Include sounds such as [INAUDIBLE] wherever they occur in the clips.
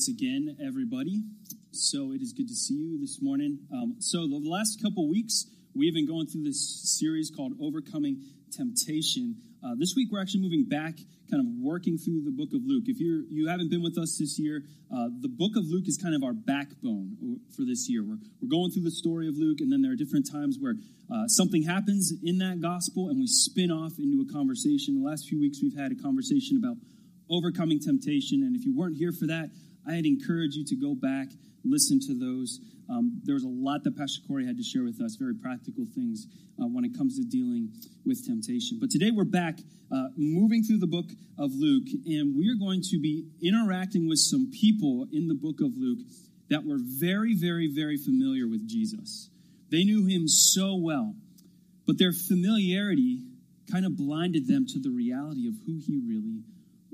once again, everybody. So it is good to see you this morning. Um, so the last couple weeks, we have been going through this series called Overcoming Temptation. Uh, this week, we're actually moving back, kind of working through the book of Luke. If you're you haven't been with us this year, uh, the book of Luke is kind of our backbone for this year. We're we're going through the story of Luke, and then there are different times where uh, something happens in that gospel, and we spin off into a conversation. The last few weeks, we've had a conversation about overcoming temptation. And if you weren't here for that, I'd encourage you to go back, listen to those. Um, there was a lot that Pastor Corey had to share with us, very practical things uh, when it comes to dealing with temptation. But today we're back uh, moving through the book of Luke, and we are going to be interacting with some people in the book of Luke that were very, very, very familiar with Jesus. They knew him so well, but their familiarity kind of blinded them to the reality of who he really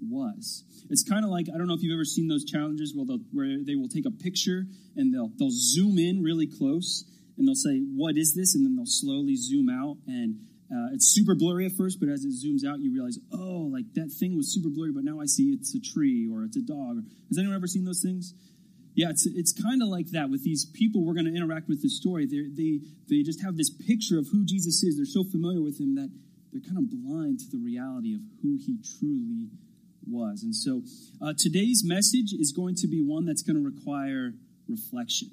was. It's kind of like I don't know if you've ever seen those challenges where, where they will take a picture and they'll they'll zoom in really close and they'll say what is this and then they'll slowly zoom out and uh, it's super blurry at first, but as it zooms out, you realize, oh, like that thing was super blurry, but now I see it's a tree or it's a dog. Has anyone ever seen those things? Yeah, it's it's kind of like that with these people we're going to interact with this story. They they they just have this picture of who Jesus is. They're so familiar with him that they're kind of blind to the reality of who he truly was. And so uh, today's message is going to be one that's going to require reflection.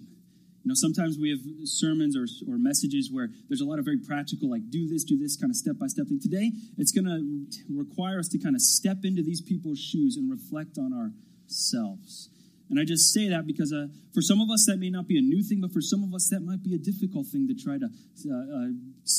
You know, sometimes we have sermons or, or messages where there's a lot of very practical, like do this, do this kind of step by step thing. Today, it's going to require us to kind of step into these people's shoes and reflect on ourselves. And I just say that because uh, for some of us that may not be a new thing, but for some of us that might be a difficult thing to try to uh, uh,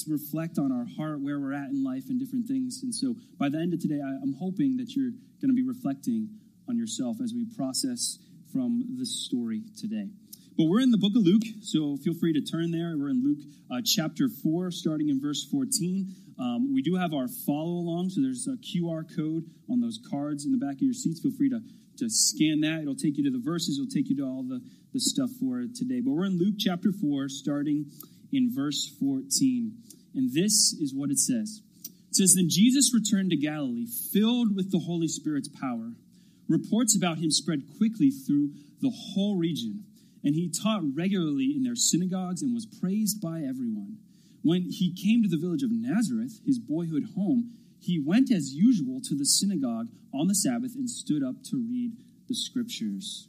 reflect on our heart, where we're at in life, and different things. And so by the end of today, I, I'm hoping that you're going to be reflecting on yourself as we process from the story today. But we're in the book of Luke, so feel free to turn there. We're in Luke uh, chapter 4, starting in verse 14. Um, we do have our follow along, so there's a QR code on those cards in the back of your seats. Feel free to to scan that. It'll take you to the verses, it'll take you to all the, the stuff for today. But we're in Luke chapter 4, starting in verse 14. And this is what it says It says, Then Jesus returned to Galilee, filled with the Holy Spirit's power. Reports about him spread quickly through the whole region, and he taught regularly in their synagogues and was praised by everyone. When he came to the village of Nazareth, his boyhood home, he went as usual to the synagogue on the Sabbath and stood up to read the scriptures.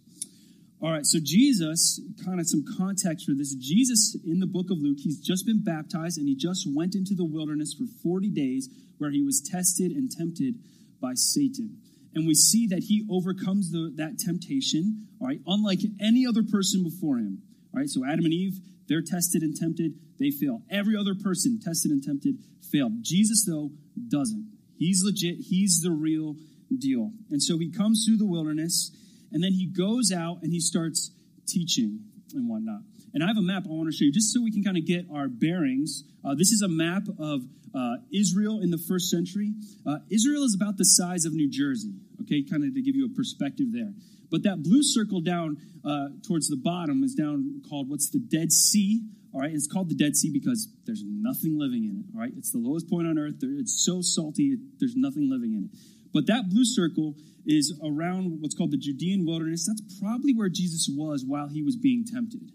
All right, so Jesus, kind of some context for this. Jesus in the book of Luke, he's just been baptized and he just went into the wilderness for 40 days where he was tested and tempted by Satan. And we see that he overcomes the, that temptation, all right, unlike any other person before him. All right, so Adam and Eve, they're tested and tempted, they fail. Every other person tested and tempted failed. Jesus, though, doesn't. He's legit, he's the real deal. And so he comes through the wilderness, and then he goes out and he starts teaching and whatnot. And I have a map I want to show you just so we can kind of get our bearings. Uh, this is a map of uh, Israel in the first century. Uh, Israel is about the size of New Jersey, okay, kind of to give you a perspective there. But that blue circle down uh, towards the bottom is down called what's the Dead Sea. All right, it's called the Dead Sea because there's nothing living in it. All right, it's the lowest point on earth. It's so salty, there's nothing living in it. But that blue circle is around what's called the Judean wilderness. That's probably where Jesus was while he was being tempted.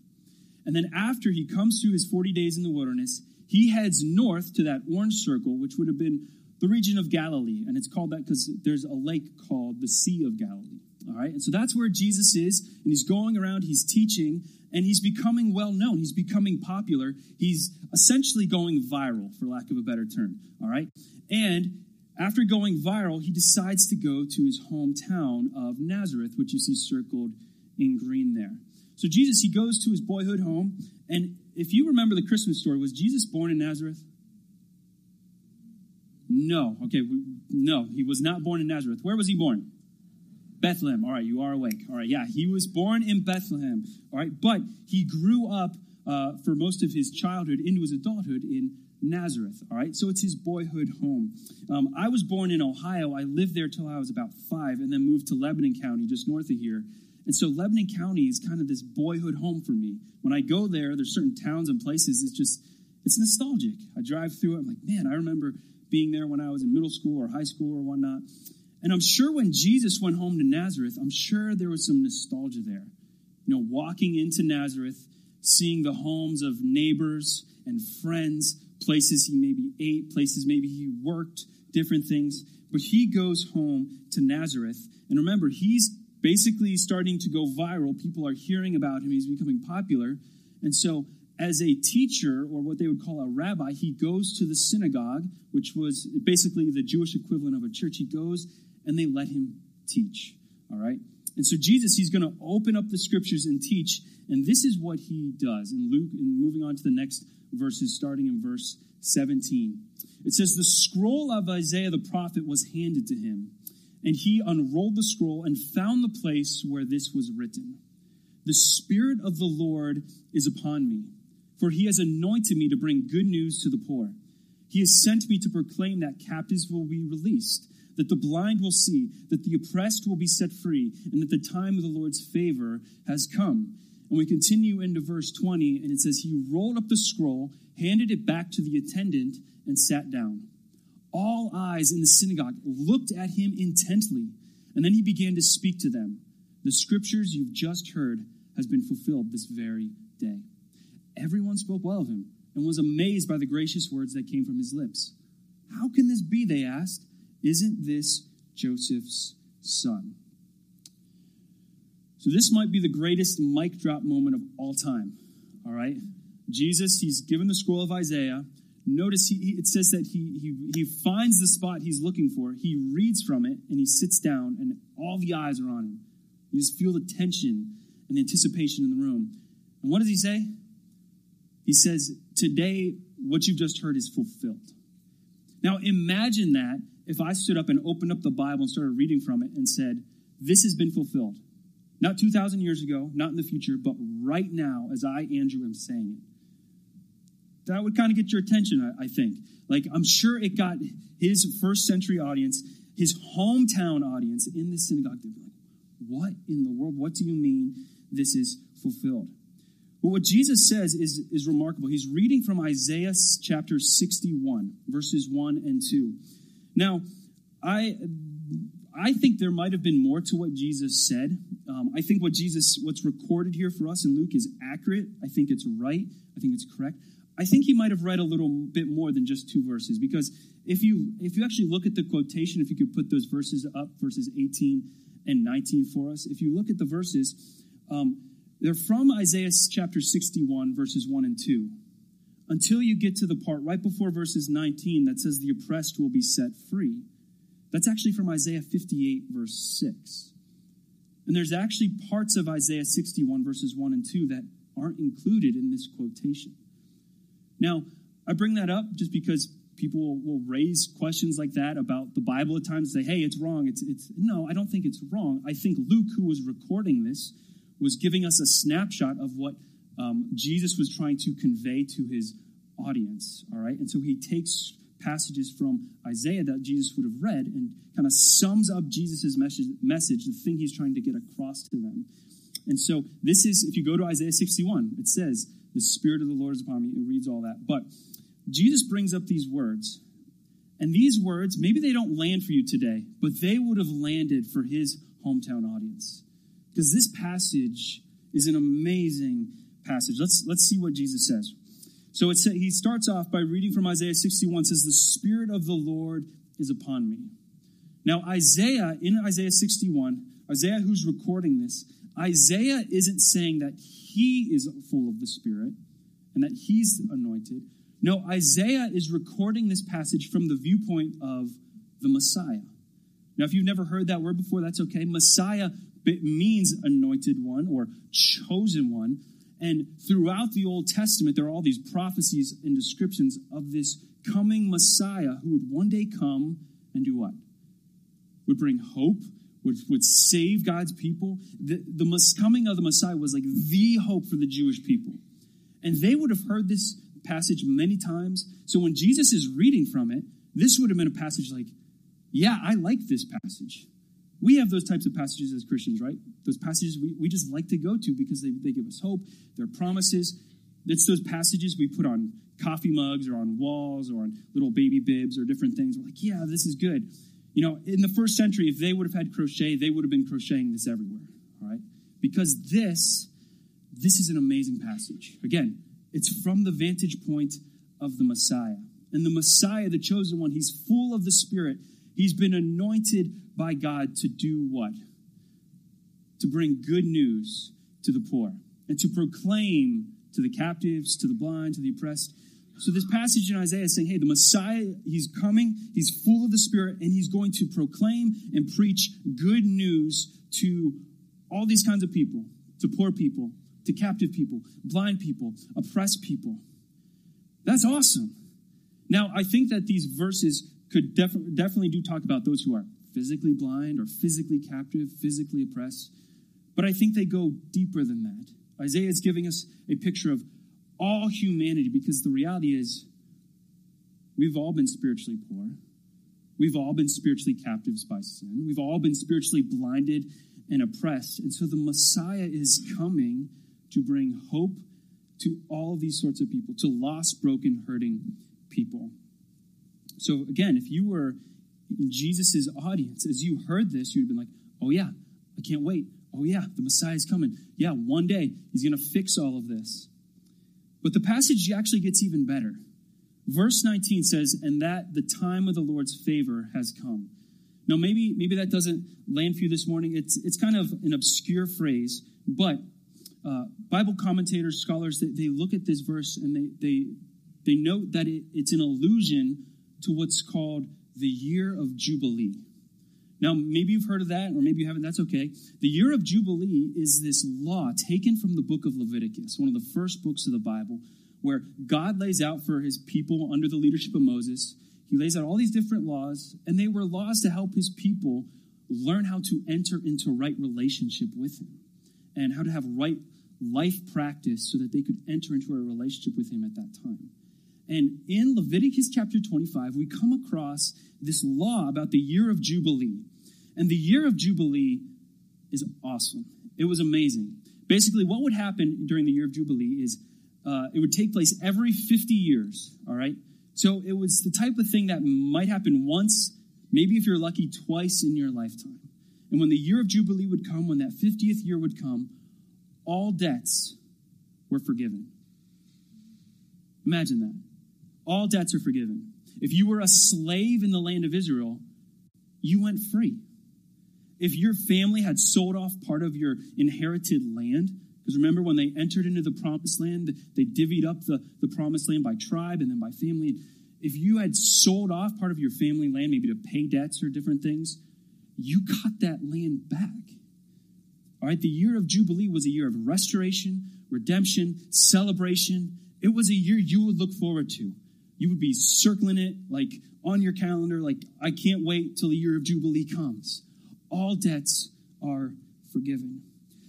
And then after he comes through his 40 days in the wilderness, he heads north to that orange circle, which would have been the region of Galilee. And it's called that because there's a lake called the Sea of Galilee. All right. And so that's where Jesus is. And he's going around, he's teaching, and he's becoming well known. He's becoming popular. He's essentially going viral, for lack of a better term. All right. And after going viral, he decides to go to his hometown of Nazareth, which you see circled in green there. So Jesus, he goes to his boyhood home. And if you remember the Christmas story, was Jesus born in Nazareth? No. Okay, no, he was not born in Nazareth. Where was he born? Bethlehem. All right, you are awake. All right, yeah, he was born in Bethlehem. All right, but he grew up uh, for most of his childhood into his adulthood in Nazareth. All right, so it's his boyhood home. Um, I was born in Ohio. I lived there till I was about five, and then moved to Lebanon County, just north of here. And so Lebanon County is kind of this boyhood home for me. When I go there, there's certain towns and places. It's just it's nostalgic. I drive through it. I'm like, man, I remember being there when I was in middle school or high school or whatnot. And I'm sure when Jesus went home to Nazareth, I'm sure there was some nostalgia there. You know, walking into Nazareth, seeing the homes of neighbors and friends, places he maybe ate, places maybe he worked, different things. But he goes home to Nazareth. And remember, he's basically starting to go viral. People are hearing about him, he's becoming popular. And so, as a teacher, or what they would call a rabbi, he goes to the synagogue, which was basically the Jewish equivalent of a church. He goes and they let him teach. All right? And so Jesus, he's going to open up the scriptures and teach, and this is what he does. In Luke, and moving on to the next verses, starting in verse 17, it says, The scroll of Isaiah the prophet was handed to him, and he unrolled the scroll and found the place where this was written The Spirit of the Lord is upon me, for he has anointed me to bring good news to the poor. He has sent me to proclaim that captives will be released that the blind will see, that the oppressed will be set free, and that the time of the Lord's favor has come. And we continue into verse 20, and it says, He rolled up the scroll, handed it back to the attendant, and sat down. All eyes in the synagogue looked at him intently, and then he began to speak to them. The scriptures you've just heard has been fulfilled this very day. Everyone spoke well of him and was amazed by the gracious words that came from his lips. How can this be? They asked. Isn't this Joseph's son? So, this might be the greatest mic drop moment of all time. All right? Jesus, he's given the scroll of Isaiah. Notice he, it says that he, he, he finds the spot he's looking for. He reads from it and he sits down, and all the eyes are on him. You just feel the tension and the anticipation in the room. And what does he say? He says, Today, what you've just heard is fulfilled. Now, imagine that if I stood up and opened up the Bible and started reading from it and said, This has been fulfilled. Not 2,000 years ago, not in the future, but right now, as I, Andrew, am saying it. That would kind of get your attention, I, think. Like, I'm sure it got his first century audience, his hometown audience in the synagogue. They'd be like, What in the world? What do you mean this is fulfilled? Well, what Jesus says is, is remarkable. He's reading from Isaiah chapter 61, verses 1 and 2. Now, I I think there might have been more to what Jesus said. Um, I think what Jesus, what's recorded here for us in Luke is accurate. I think it's right. I think it's correct. I think he might have read a little bit more than just two verses because if you if you actually look at the quotation, if you could put those verses up, verses 18 and 19 for us, if you look at the verses, um, they're from Isaiah chapter 61, verses 1 and 2 until you get to the part right before verses 19 that says the oppressed will be set free. That's actually from Isaiah 58, verse 6. And there's actually parts of Isaiah 61, verses 1 and 2 that aren't included in this quotation. Now, I bring that up just because people will raise questions like that about the Bible at times, say, hey, it's wrong. It's, it's, no, I don't think it's wrong. I think Luke, who was recording this, was giving us a snapshot of what um, Jesus was trying to convey to his audience. All right. And so he takes passages from Isaiah that Jesus would have read and kind of sums up Jesus' message, message, the thing he's trying to get across to them. And so this is, if you go to Isaiah 61, it says, The Spirit of the Lord is upon me. It reads all that. But Jesus brings up these words. And these words, maybe they don't land for you today, but they would have landed for his hometown audience. Because this passage is an amazing passage. Let's, let's see what Jesus says. So it sa- he starts off by reading from Isaiah 61 says, The Spirit of the Lord is upon me. Now, Isaiah, in Isaiah 61, Isaiah who's recording this, Isaiah isn't saying that he is full of the Spirit and that he's anointed. No, Isaiah is recording this passage from the viewpoint of the Messiah. Now, if you've never heard that word before, that's okay. Messiah means anointed one or chosen one. And throughout the Old Testament, there are all these prophecies and descriptions of this coming Messiah who would one day come and do what? Would bring hope, would, would save God's people. The, the coming of the Messiah was like the hope for the Jewish people. And they would have heard this passage many times. So when Jesus is reading from it, this would have been a passage like, yeah, I like this passage. We have those types of passages as Christians, right? Those passages we, we just like to go to because they, they give us hope, they're promises. It's those passages we put on coffee mugs or on walls or on little baby bibs or different things. We're like, yeah, this is good. You know, in the first century, if they would have had crochet, they would have been crocheting this everywhere, all right? Because this, this is an amazing passage. Again, it's from the vantage point of the Messiah. And the Messiah, the chosen one, he's full of the Spirit. He's been anointed by God to do what? To bring good news to the poor and to proclaim to the captives, to the blind, to the oppressed. So this passage in Isaiah is saying, hey, the Messiah, he's coming, he's full of the Spirit, and he's going to proclaim and preach good news to all these kinds of people, to poor people, to captive people, blind people, oppressed people. That's awesome. Now, I think that these verses could def- definitely do talk about those who are physically blind or physically captive, physically oppressed. But I think they go deeper than that. Isaiah is giving us a picture of all humanity because the reality is we've all been spiritually poor. We've all been spiritually captives by sin. We've all been spiritually blinded and oppressed. And so the Messiah is coming to bring hope to all these sorts of people, to lost, broken, hurting people. So again, if you were in Jesus' audience, as you heard this, you'd have been like, oh yeah, I can't wait. Oh yeah, the Messiah is coming. Yeah, one day he's going to fix all of this. But the passage actually gets even better. Verse 19 says, and that the time of the Lord's favor has come. Now, maybe, maybe that doesn't land for you this morning. It's, it's kind of an obscure phrase, but uh, Bible commentators, scholars, they, they look at this verse and they, they, they note that it, it's an allusion to what's called the year of Jubilee. Now, maybe you've heard of that, or maybe you haven't, that's okay. The year of Jubilee is this law taken from the book of Leviticus, one of the first books of the Bible, where God lays out for his people under the leadership of Moses. He lays out all these different laws, and they were laws to help his people learn how to enter into right relationship with him and how to have right life practice so that they could enter into a relationship with him at that time. And in Leviticus chapter 25, we come across this law about the year of Jubilee. And the year of Jubilee is awesome. It was amazing. Basically, what would happen during the year of Jubilee is uh, it would take place every 50 years, all right? So it was the type of thing that might happen once, maybe if you're lucky, twice in your lifetime. And when the year of Jubilee would come, when that 50th year would come, all debts were forgiven. Imagine that. All debts are forgiven. If you were a slave in the land of Israel, you went free. If your family had sold off part of your inherited land, because remember when they entered into the promised land, they divvied up the, the promised land by tribe and then by family. If you had sold off part of your family land, maybe to pay debts or different things, you got that land back. All right, the year of Jubilee was a year of restoration, redemption, celebration. It was a year you would look forward to you would be circling it like on your calendar, like, I can't wait till the year of Jubilee comes. All debts are forgiven.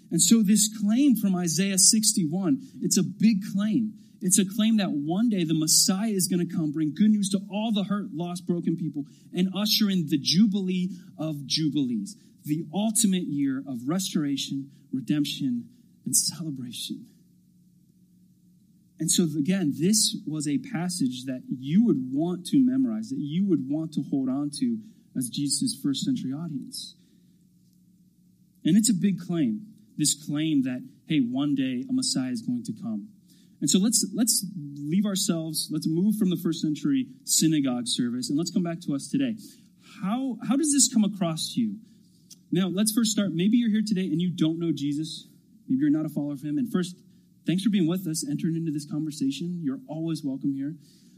And so, this claim from Isaiah 61, it's a big claim. It's a claim that one day the Messiah is going to come, bring good news to all the hurt, lost, broken people, and usher in the Jubilee of Jubilees, the ultimate year of restoration, redemption, and celebration. And so, again, this was a passage that you would want to memorize, that you would want to hold on to as Jesus' first century audience. And it's a big claim, this claim that, hey, one day a Messiah is going to come. And so let's, let's leave ourselves, let's move from the first century synagogue service, and let's come back to us today. How, how does this come across to you? Now, let's first start. Maybe you're here today and you don't know Jesus. Maybe you're not a follower of him. And first, thanks for being with us, entering into this conversation. You're always welcome here.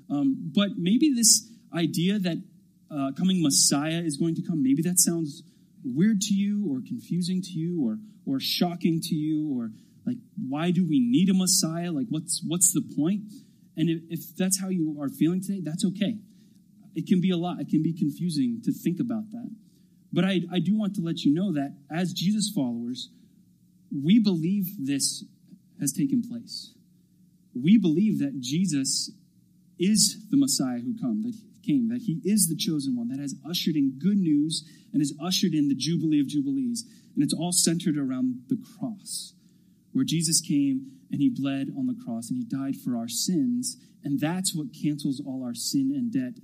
Um, but maybe this idea that uh, coming Messiah is going to come, maybe that sounds weird to you or confusing to you or, or shocking to you or like, why do we need a Messiah? Like, what's, what's the point? And if, if that's how you are feeling today, that's okay. It can be a lot. It can be confusing to think about that. But I, I do want to let you know that as Jesus followers, we believe this has taken place. We believe that Jesus is the Messiah who come, that came, that he is the chosen one, that has ushered in good news and has ushered in the Jubilee of Jubilees. And it's all centered around the cross, where Jesus came and he bled on the cross and he died for our sins. And that's what cancels all our sin and debt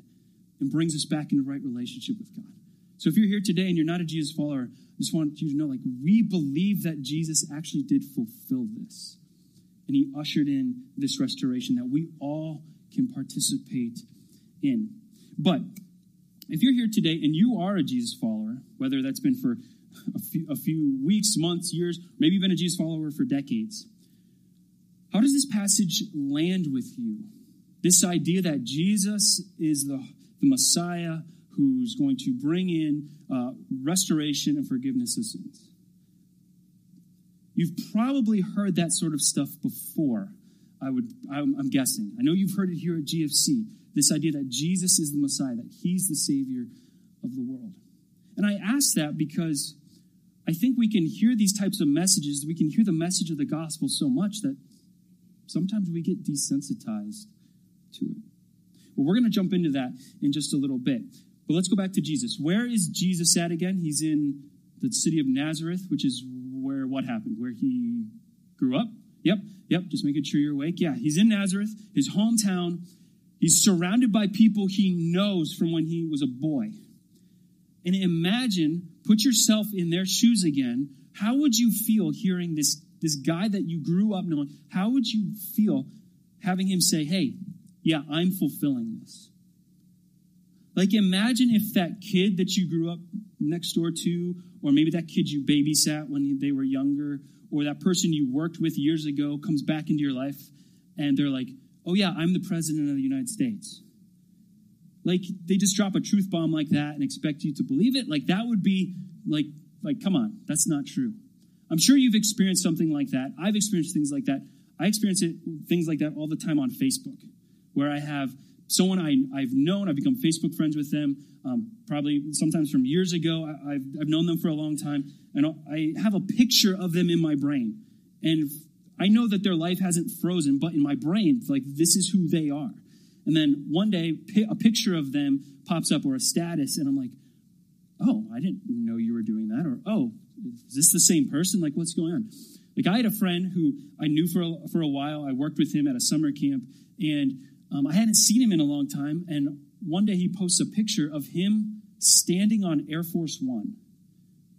and brings us back into right relationship with God. So if you're here today and you're not a Jesus follower, I just want you to know like we believe that Jesus actually did fulfill this. And he ushered in this restoration that we all can participate in. But if you're here today and you are a Jesus follower, whether that's been for a few, a few weeks, months, years, maybe you've been a Jesus follower for decades, how does this passage land with you? This idea that Jesus is the, the Messiah who's going to bring in uh, restoration and forgiveness of sins. You've probably heard that sort of stuff before. I would, I'm, I'm guessing. I know you've heard it here at GFC. This idea that Jesus is the Messiah, that He's the Savior of the world. And I ask that because I think we can hear these types of messages. We can hear the message of the gospel so much that sometimes we get desensitized to it. Well, we're going to jump into that in just a little bit. But let's go back to Jesus. Where is Jesus at again? He's in the city of Nazareth, which is what happened? Where he grew up? Yep, yep, just making sure you're awake. Yeah, he's in Nazareth, his hometown. He's surrounded by people he knows from when he was a boy. And imagine, put yourself in their shoes again. How would you feel hearing this, this guy that you grew up knowing? How would you feel having him say, Hey, yeah, I'm fulfilling this? Like, imagine if that kid that you grew up next door to, or maybe that kid you babysat when they were younger, or that person you worked with years ago comes back into your life and they're like, oh, yeah, I'm the president of the United States. Like, they just drop a truth bomb like that and expect you to believe it. Like, that would be like, like, come on, that's not true. I'm sure you've experienced something like that. I've experienced things like that. I experience it, things like that all the time on Facebook, where I have someone I, I've known, I've become Facebook friends with them, um, probably sometimes from years ago. I, have I've known them for a long time, and I have a picture of them in my brain. And I know that their life hasn't frozen, but in my brain, like this is who they are. And then one day, a picture of them pops up or a status, and I'm like, oh, I didn't know you were doing that. Or, oh, is this the same person? Like, what's going on? Like, I had a friend who I knew for a, for a while. I worked with him at a summer camp, and um, I hadn't seen him in a long time, and one day he posts a picture of him standing on Air Force One.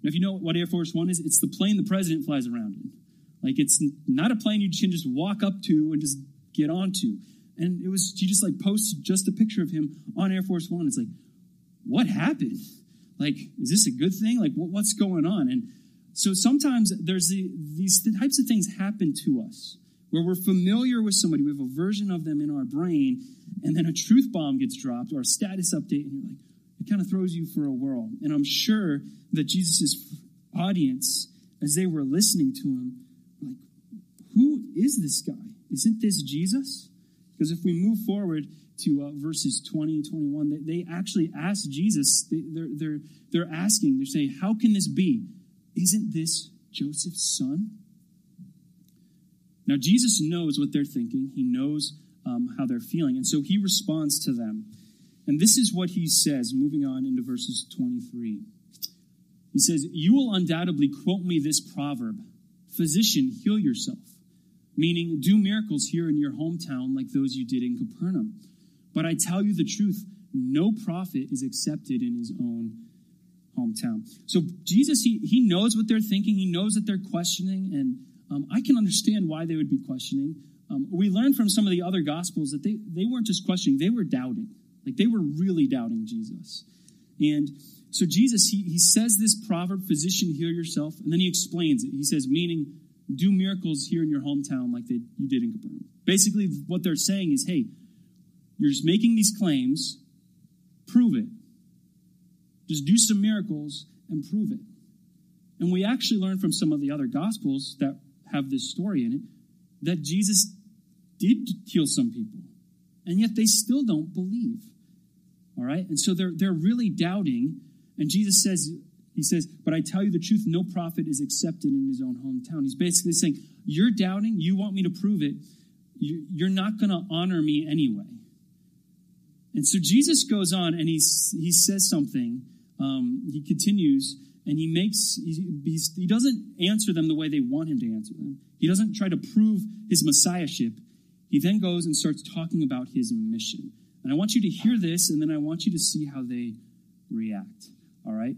Now, if you know what Air Force One is, it's the plane the president flies around in. Like, it's not a plane you can just walk up to and just get onto. And it was, he just like posted just a picture of him on Air Force One. It's like, what happened? Like, is this a good thing? Like, what, what's going on? And so sometimes there's the, these types of things happen to us where we're familiar with somebody, we have a version of them in our brain, and then a truth bomb gets dropped or a status update, and you're like, it kind of throws you for a whirl. And I'm sure that Jesus' audience, as they were listening to him, like, who is this guy? Isn't this Jesus? Because if we move forward to uh, verses 20 and 21, they, they actually ask Jesus, they, they're, they're, they're asking, they're saying, How can this be? Isn't this Joseph's son? Now, Jesus knows what they're thinking, he knows um, how they're feeling, and so he responds to them. And this is what he says, moving on into verses 23. He says, You will undoubtedly quote me this proverb Physician, heal yourself, meaning do miracles here in your hometown like those you did in Capernaum. But I tell you the truth, no prophet is accepted in his own hometown. So Jesus, he, he knows what they're thinking, he knows that they're questioning, and um, I can understand why they would be questioning. Um, we learned from some of the other gospels that they, they weren't just questioning, they were doubting. Like they were really doubting Jesus. And so Jesus, he, he says this proverb, physician, heal yourself, and then he explains it. He says, meaning, do miracles here in your hometown like they, you did in Capernaum. Basically, what they're saying is, hey, you're just making these claims, prove it. Just do some miracles and prove it. And we actually learn from some of the other gospels that have this story in it that Jesus did heal some people, and yet they still don't believe. All right? And so they're, they're really doubting. And Jesus says, He says, But I tell you the truth, no prophet is accepted in his own hometown. He's basically saying, You're doubting, you want me to prove it, you're not going to honor me anyway. And so Jesus goes on and he, he says something. Um, he continues and he makes he, he doesn't answer them the way they want him to answer them he doesn't try to prove his messiahship he then goes and starts talking about his mission and i want you to hear this and then i want you to see how they react All right?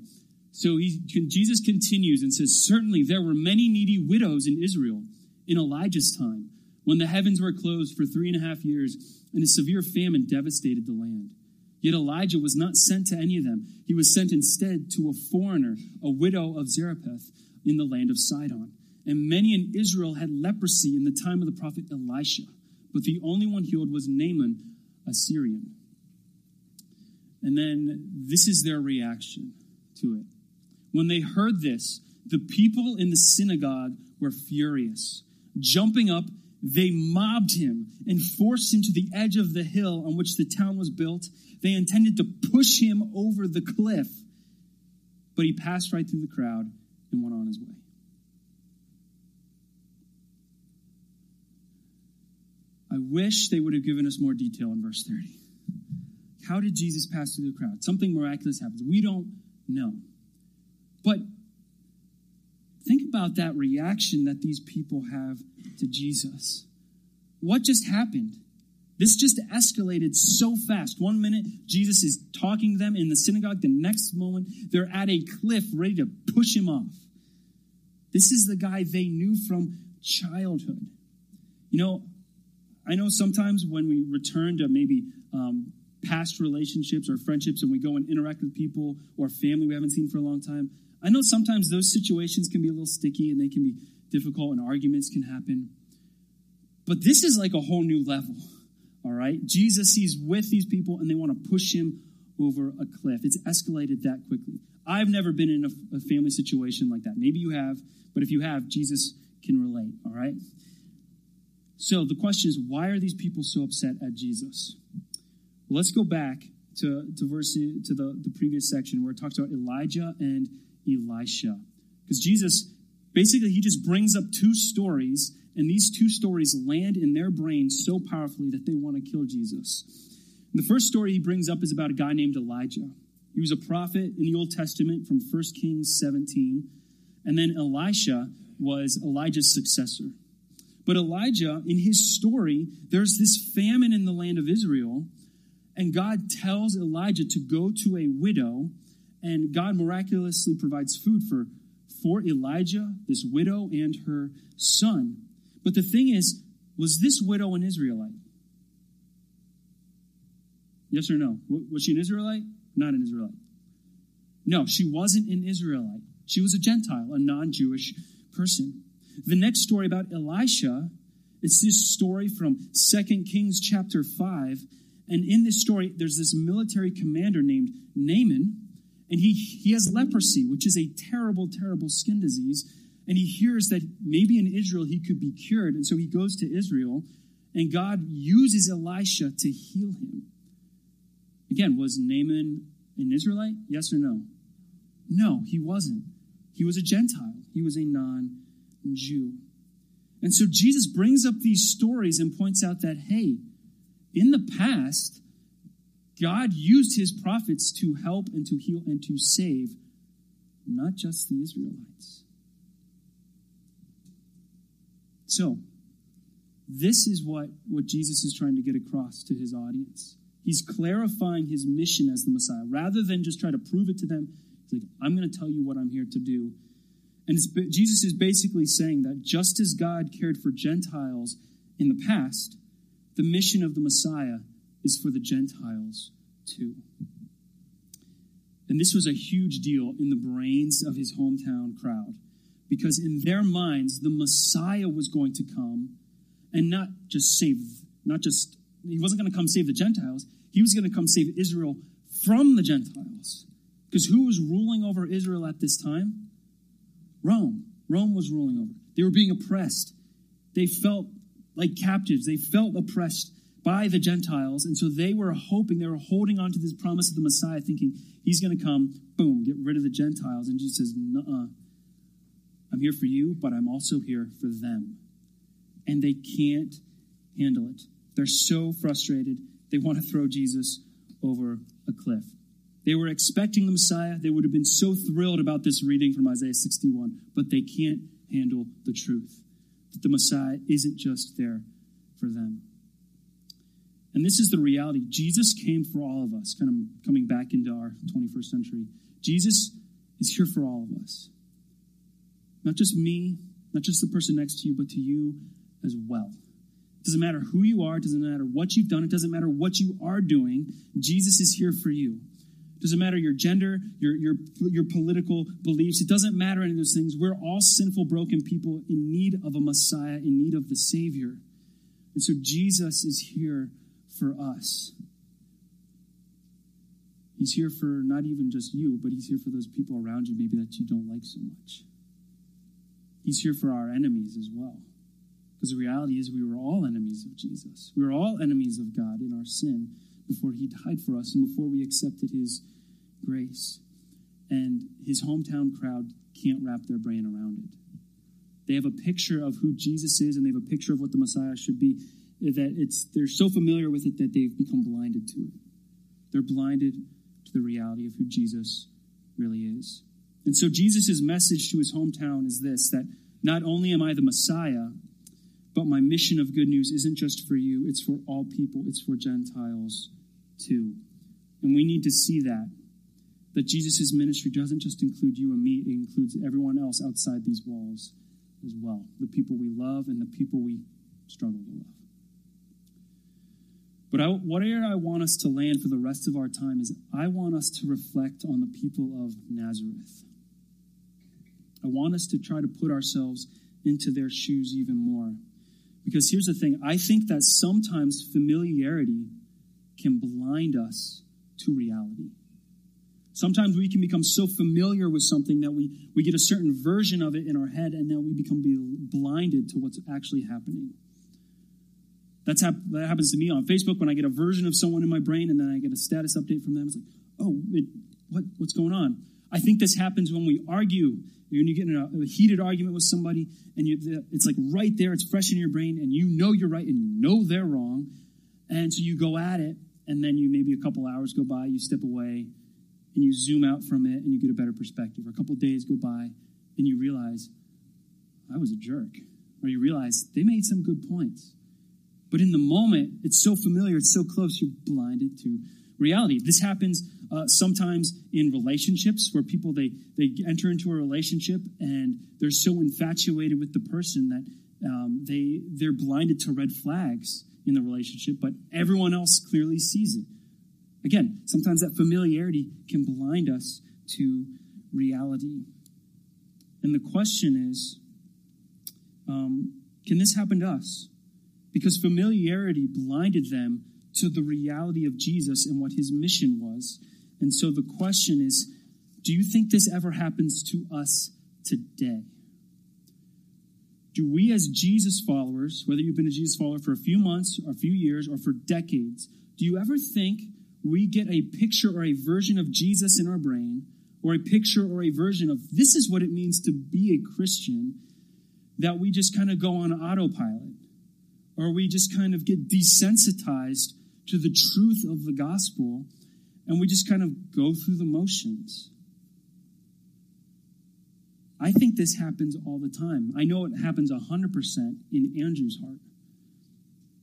So he, Jesus continues and says, Certainly there were many needy widows in Israel in Elijah's time, when the heavens were closed for three and a half years and a severe famine devastated the land. Yet Elijah was not sent to any of them. He was sent instead to a foreigner, a widow of Zarephath in the land of Sidon. And many in Israel had leprosy in the time of the prophet Elisha, but the only one healed was Naaman, a Syrian. And then this is their reaction to it. When they heard this, the people in the synagogue were furious. Jumping up, they mobbed him and forced him to the edge of the hill on which the town was built. They intended to push him over the cliff, but he passed right through the crowd and went on his way. I wish they would have given us more detail in verse 30. How did Jesus pass through the crowd? Something miraculous happens. We don't know. But think about that reaction that these people have to Jesus. What just happened? This just escalated so fast. One minute, Jesus is talking to them in the synagogue. The next moment, they're at a cliff ready to push him off. This is the guy they knew from childhood. You know, I know sometimes when we return to maybe um, past relationships or friendships and we go and interact with people or family we haven't seen for a long time, I know sometimes those situations can be a little sticky and they can be difficult and arguments can happen. But this is like a whole new level, all right? Jesus, he's with these people and they want to push him over a cliff. It's escalated that quickly. I've never been in a, a family situation like that. Maybe you have, but if you have, Jesus can relate, all right? So the question is, why are these people so upset at Jesus? Well, let's go back to, to verse to the, the previous section where it talks about Elijah and Elisha. Because Jesus basically he just brings up two stories, and these two stories land in their brain so powerfully that they want to kill Jesus. And the first story he brings up is about a guy named Elijah. He was a prophet in the Old Testament from 1 Kings 17. And then Elisha was Elijah's successor. But Elijah, in his story, there's this famine in the land of Israel, and God tells Elijah to go to a widow, and God miraculously provides food for, for Elijah, this widow, and her son. But the thing is, was this widow an Israelite? Yes or no? Was she an Israelite? Not an Israelite. No, she wasn't an Israelite. She was a Gentile, a non Jewish person. The next story about Elisha, it's this story from 2 Kings chapter 5. And in this story, there's this military commander named Naaman, and he, he has leprosy, which is a terrible, terrible skin disease. And he hears that maybe in Israel he could be cured. And so he goes to Israel, and God uses Elisha to heal him. Again, was Naaman an Israelite? Yes or no? No, he wasn't. He was a Gentile, he was a non Jew. And so Jesus brings up these stories and points out that, hey, in the past, God used his prophets to help and to heal and to save not just the Israelites. So, this is what, what Jesus is trying to get across to his audience. He's clarifying his mission as the Messiah. Rather than just try to prove it to them, he's like, I'm going to tell you what I'm here to do. And Jesus is basically saying that just as God cared for Gentiles in the past, the mission of the Messiah is for the Gentiles too. And this was a huge deal in the brains of his hometown crowd because in their minds, the Messiah was going to come and not just save, not just, he wasn't going to come save the Gentiles, he was going to come save Israel from the Gentiles. Because who was ruling over Israel at this time? Rome. Rome was ruling over. They were being oppressed. They felt like captives. They felt oppressed by the Gentiles. And so they were hoping, they were holding on to this promise of the Messiah, thinking he's going to come, boom, get rid of the Gentiles. And Jesus says, Nuh I'm here for you, but I'm also here for them. And they can't handle it. They're so frustrated. They want to throw Jesus over a cliff. They were expecting the Messiah. They would have been so thrilled about this reading from Isaiah 61, but they can't handle the truth that the Messiah isn't just there for them. And this is the reality. Jesus came for all of us, kind of coming back into our 21st century. Jesus is here for all of us. Not just me, not just the person next to you, but to you as well. It doesn't matter who you are, it doesn't matter what you've done, it doesn't matter what you are doing. Jesus is here for you. It doesn't matter your gender, your, your, your political beliefs. It doesn't matter any of those things. We're all sinful, broken people in need of a Messiah, in need of the Savior. And so Jesus is here for us. He's here for not even just you, but he's here for those people around you, maybe that you don't like so much. He's here for our enemies as well. Because the reality is, we were all enemies of Jesus. We were all enemies of God in our sin before he died for us and before we accepted his grace. And his hometown crowd can't wrap their brain around it. They have a picture of who Jesus is and they have a picture of what the Messiah should be that it's they're so familiar with it that they've become blinded to it. They're blinded to the reality of who Jesus really is. And so Jesus' message to his hometown is this that not only am I the Messiah, but my mission of good news isn't just for you, it's for all people, it's for Gentiles too. And we need to see that. That Jesus' ministry doesn't just include you and me, it includes everyone else outside these walls as well. The people we love and the people we struggle to love. But I, where I want us to land for the rest of our time is I want us to reflect on the people of Nazareth. I want us to try to put ourselves into their shoes even more. Because here's the thing I think that sometimes familiarity can blind us to reality. Sometimes we can become so familiar with something that we, we get a certain version of it in our head and now we become blinded to what's actually happening. That's hap- that happens to me on Facebook when I get a version of someone in my brain and then I get a status update from them. It's like, oh, it, what, what's going on? I think this happens when we argue. When you get in a, a heated argument with somebody and you, it's like right there, it's fresh in your brain, and you know you're right and you know they're wrong. And so you go at it, and then you maybe a couple hours go by, you step away, and you zoom out from it, and you get a better perspective. Or a couple days go by, and you realize, I was a jerk. Or you realize they made some good points. But in the moment, it's so familiar, it's so close, you're blinded to reality. This happens uh, sometimes in relationships where people they they enter into a relationship and they're so infatuated with the person that um, they they're blinded to red flags in the relationship, but everyone else clearly sees it. Again, sometimes that familiarity can blind us to reality. And the question is, um, can this happen to us? Because familiarity blinded them to the reality of Jesus and what his mission was. And so the question is do you think this ever happens to us today? Do we, as Jesus followers, whether you've been a Jesus follower for a few months, or a few years, or for decades, do you ever think we get a picture or a version of Jesus in our brain, or a picture or a version of this is what it means to be a Christian, that we just kind of go on autopilot? Or we just kind of get desensitized to the truth of the gospel and we just kind of go through the motions. I think this happens all the time. I know it happens 100% in Andrew's heart,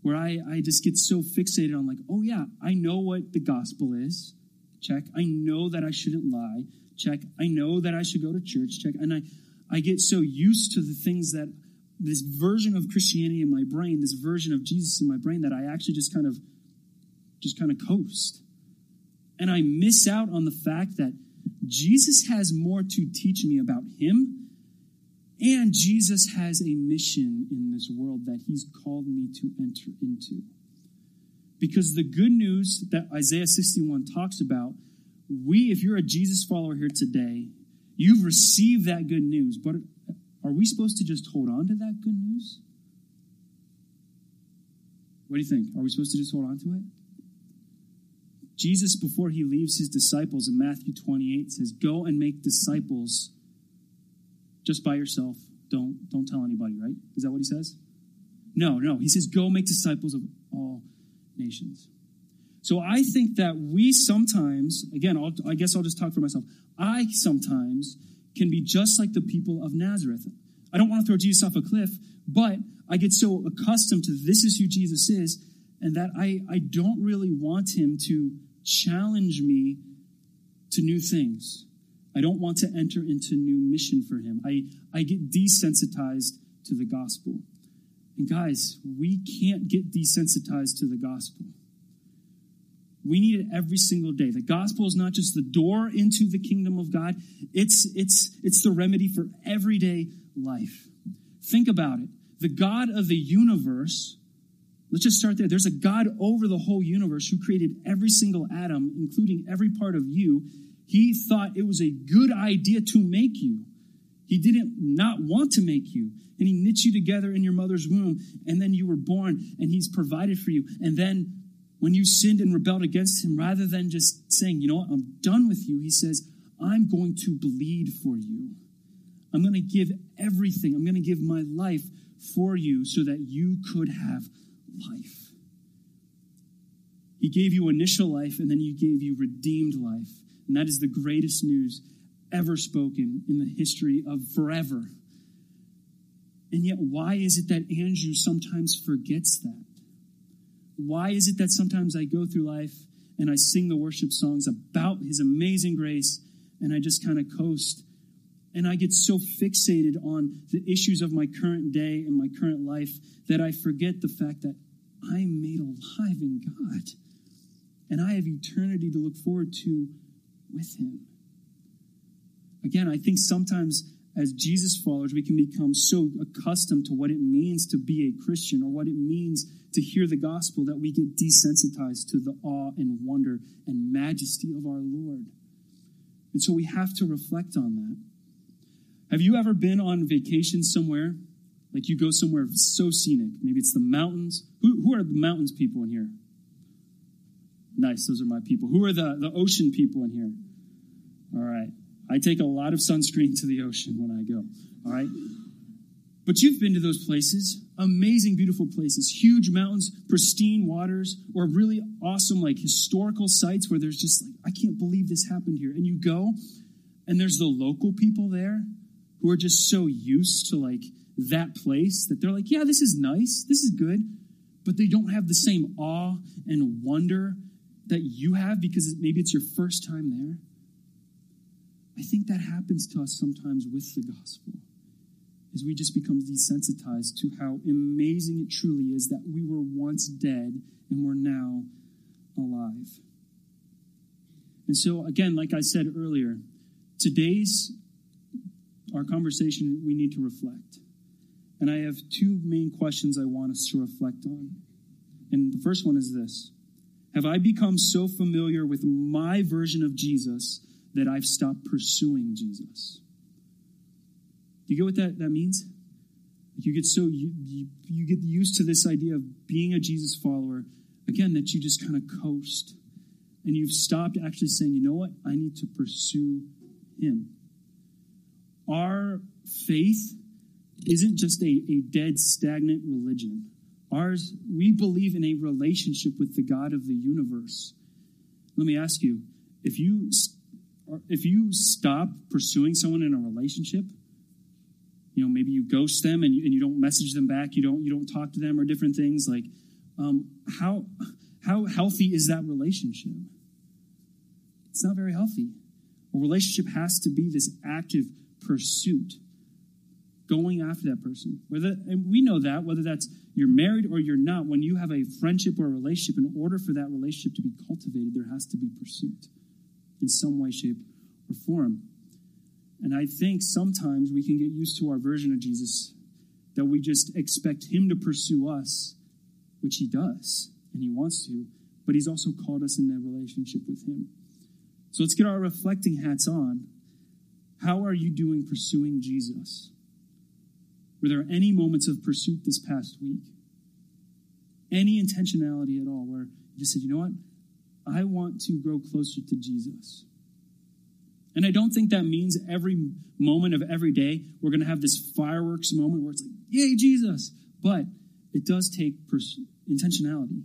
where I, I just get so fixated on, like, oh, yeah, I know what the gospel is. Check. I know that I shouldn't lie. Check. I know that I should go to church. Check. And I, I get so used to the things that this version of Christianity in my brain, this version of Jesus in my brain, that I actually just kind of just kind of coast. And I miss out on the fact that Jesus has more to teach me about him. And Jesus has a mission in this world that he's called me to enter into. Because the good news that Isaiah 61 talks about, we, if you're a Jesus follower here today, you've received that good news. But are we supposed to just hold on to that good news? What do you think? Are we supposed to just hold on to it? Jesus, before he leaves his disciples in Matthew 28, says, Go and make disciples just by yourself. Don't, don't tell anybody, right? Is that what he says? No, no. He says, Go make disciples of all nations. So I think that we sometimes, again, I'll, I guess I'll just talk for myself. I sometimes can be just like the people of Nazareth. I don't want to throw Jesus off a cliff, but I get so accustomed to this is who Jesus is, and that I, I don't really want him to challenge me to new things. I don't want to enter into new mission for him. I, I get desensitized to the gospel. And guys, we can't get desensitized to the gospel. We need it every single day. The gospel is not just the door into the kingdom of God, it's, it's, it's the remedy for everyday life. Think about it. The God of the universe, let's just start there. There's a God over the whole universe who created every single atom, including every part of you. He thought it was a good idea to make you. He didn't not want to make you. And he knit you together in your mother's womb. And then you were born and he's provided for you. And then when you sinned and rebelled against him, rather than just saying, you know what, I'm done with you, he says, I'm going to bleed for you. I'm going to give everything. I'm going to give my life for you so that you could have life. He gave you initial life and then he gave you redeemed life. And that is the greatest news ever spoken in the history of forever. And yet, why is it that Andrew sometimes forgets that? Why is it that sometimes I go through life and I sing the worship songs about his amazing grace and I just kind of coast and I get so fixated on the issues of my current day and my current life that I forget the fact that I'm made alive in God and I have eternity to look forward to with Him. Again, I think sometimes as Jesus followers, we can become so accustomed to what it means to be a Christian or what it means to hear the gospel that we get desensitized to the awe and wonder and majesty of our Lord. And so we have to reflect on that. Have you ever been on vacation somewhere? Like you go somewhere so scenic. Maybe it's the mountains. Who, who are the mountains people in here? Nice, those are my people. Who are the, the ocean people in here? All right. I take a lot of sunscreen to the ocean when I go. All right. But you've been to those places, amazing, beautiful places, huge mountains, pristine waters, or really awesome, like historical sites where there's just like, I can't believe this happened here. And you go, and there's the local people there who are just so used to like that place that they're like, yeah, this is nice, this is good, but they don't have the same awe and wonder that you have because maybe it's your first time there. I think that happens to us sometimes with the gospel. Is we just become desensitized to how amazing it truly is that we were once dead and we're now alive. And so, again, like I said earlier, today's our conversation, we need to reflect. And I have two main questions I want us to reflect on. And the first one is this Have I become so familiar with my version of Jesus that I've stopped pursuing Jesus. Do you get what that, that means? You get so you, you, you get used to this idea of being a Jesus follower, again, that you just kind of coast. And you've stopped actually saying, you know what? I need to pursue him. Our faith isn't just a, a dead, stagnant religion. Ours, we believe in a relationship with the God of the universe. Let me ask you, if you if you stop pursuing someone in a relationship, you know, maybe you ghost them and you, and you don't message them back, you don't you don't talk to them or different things like, um, how how healthy is that relationship? It's not very healthy. A relationship has to be this active pursuit, going after that person. Whether and we know that whether that's you're married or you're not, when you have a friendship or a relationship, in order for that relationship to be cultivated, there has to be pursuit in some way, shape, or form. And I think sometimes we can get used to our version of Jesus that we just expect him to pursue us, which he does, and he wants to, but he's also called us in a relationship with him. So let's get our reflecting hats on. How are you doing pursuing Jesus? Were there any moments of pursuit this past week? Any intentionality at all where you just said, you know what? I want to grow closer to Jesus. And I don't think that means every moment of every day we're going to have this fireworks moment where it's like, yay, Jesus. But it does take pers- intentionality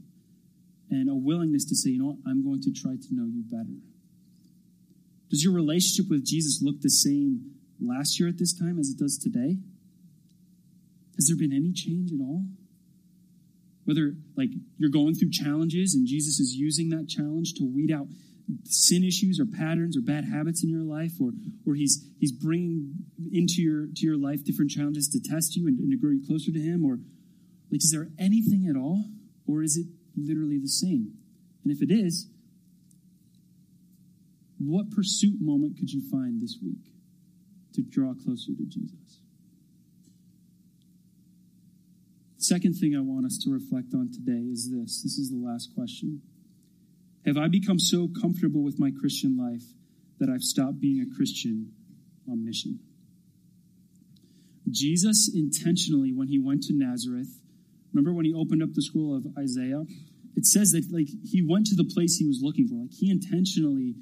and a willingness to say, you know what, I'm going to try to know you better. Does your relationship with Jesus look the same last year at this time as it does today? Has there been any change at all? Whether like you're going through challenges and Jesus is using that challenge to weed out sin issues or patterns or bad habits in your life, or, or he's, he's bringing into your, to your life different challenges to test you and, and to grow you closer to him? Or like, is there anything at all? Or is it literally the same? And if it is, what pursuit moment could you find this week to draw closer to Jesus? Second thing I want us to reflect on today is this. This is the last question. Have I become so comfortable with my Christian life that I've stopped being a Christian on mission? Jesus intentionally, when he went to Nazareth, remember when he opened up the scroll of Isaiah? It says that like he went to the place he was looking for. Like he intentionally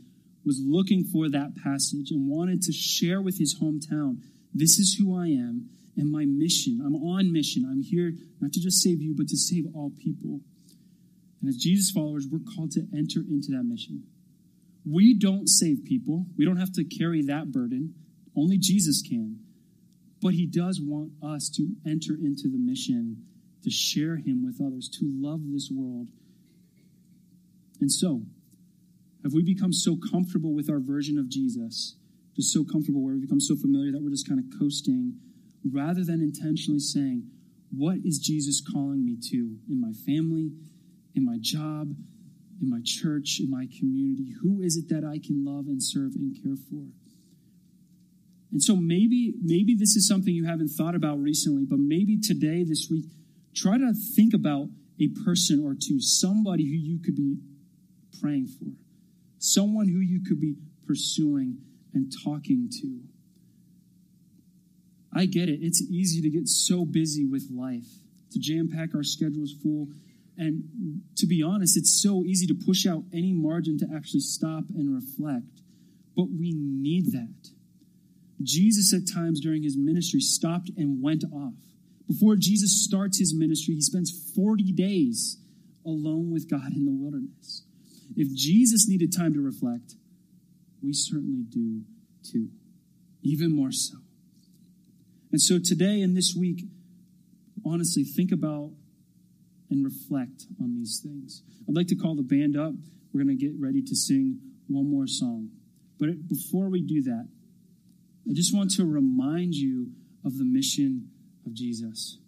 was looking for that passage and wanted to share with his hometown, this is who I am and my mission. I'm on mission. I'm here not to just save you, but to save all people. And as Jesus followers, we're called to enter into that mission. We don't save people. We don't have to carry that burden. Only Jesus can. But he does want us to enter into the mission, to share him with others, to love this world. And so, have we become so comfortable with our version of Jesus, just so comfortable where we become so familiar that we're just kind of coasting, rather than intentionally saying, What is Jesus calling me to in my family, in my job, in my church, in my community? Who is it that I can love and serve and care for? And so maybe maybe this is something you haven't thought about recently, but maybe today, this week, try to think about a person or two, somebody who you could be praying for, someone who you could be pursuing and talking to. I get it. It's easy to get so busy with life, to jam pack our schedules full, and to be honest, it's so easy to push out any margin to actually stop and reflect. But we need that. Jesus, at times during his ministry, stopped and went off. Before Jesus starts his ministry, he spends 40 days alone with God in the wilderness. If Jesus needed time to reflect, we certainly do too, even more so. And so today and this week, honestly, think about and reflect on these things. I'd like to call the band up. We're going to get ready to sing one more song. But before we do that, I just want to remind you of the mission of Jesus.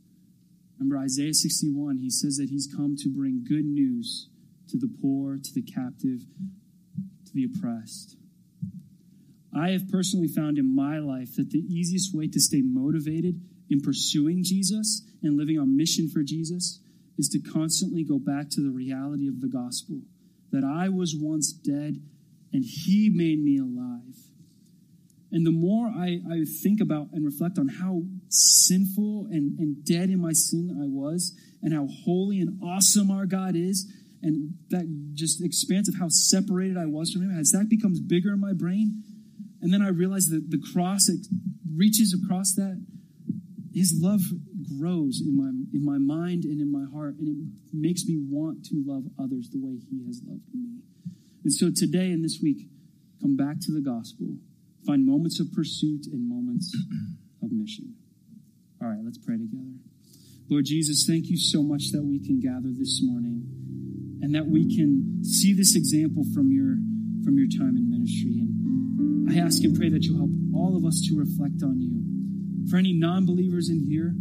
Remember Isaiah 61, he says that he's come to bring good news to the poor, to the captive, to the oppressed. I have personally found in my life that the easiest way to stay motivated in pursuing Jesus and living on mission for Jesus is to constantly go back to the reality of the gospel that I was once dead and he made me alive. And the more I, I think about and reflect on how sinful and, and dead in my sin I was, and how holy and awesome our God is, and that just expanse of how separated I was from Him, as that becomes bigger in my brain, and then I realize that the cross reaches across that, His love grows in my in my mind and in my heart, and it makes me want to love others the way He has loved me. And so today and this week, come back to the gospel, find moments of pursuit and moments [CLEARS THROAT] of mission. All right, let's pray together. Lord Jesus, thank you so much that we can gather this morning and that we can see this example from your from your time in ministry. I ask and pray that you'll help all of us to reflect on you. For any non-believers in here,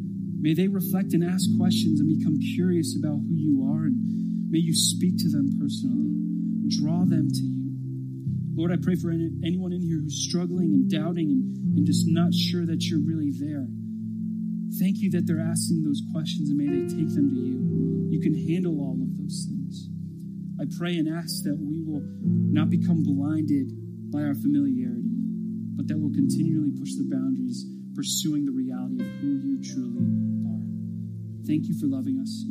May they reflect and ask questions and become curious about who you are, and may you speak to them personally. Draw them to you. Lord, I pray for any, anyone in here who's struggling and doubting and, and just not sure that you're really there. Thank you that they're asking those questions, and may they take them to you. You can handle all of those things. I pray and ask that we will not become blinded by our familiarity, but that we'll continually push the boundaries, pursuing the reality of who you truly are. Thank you for loving us.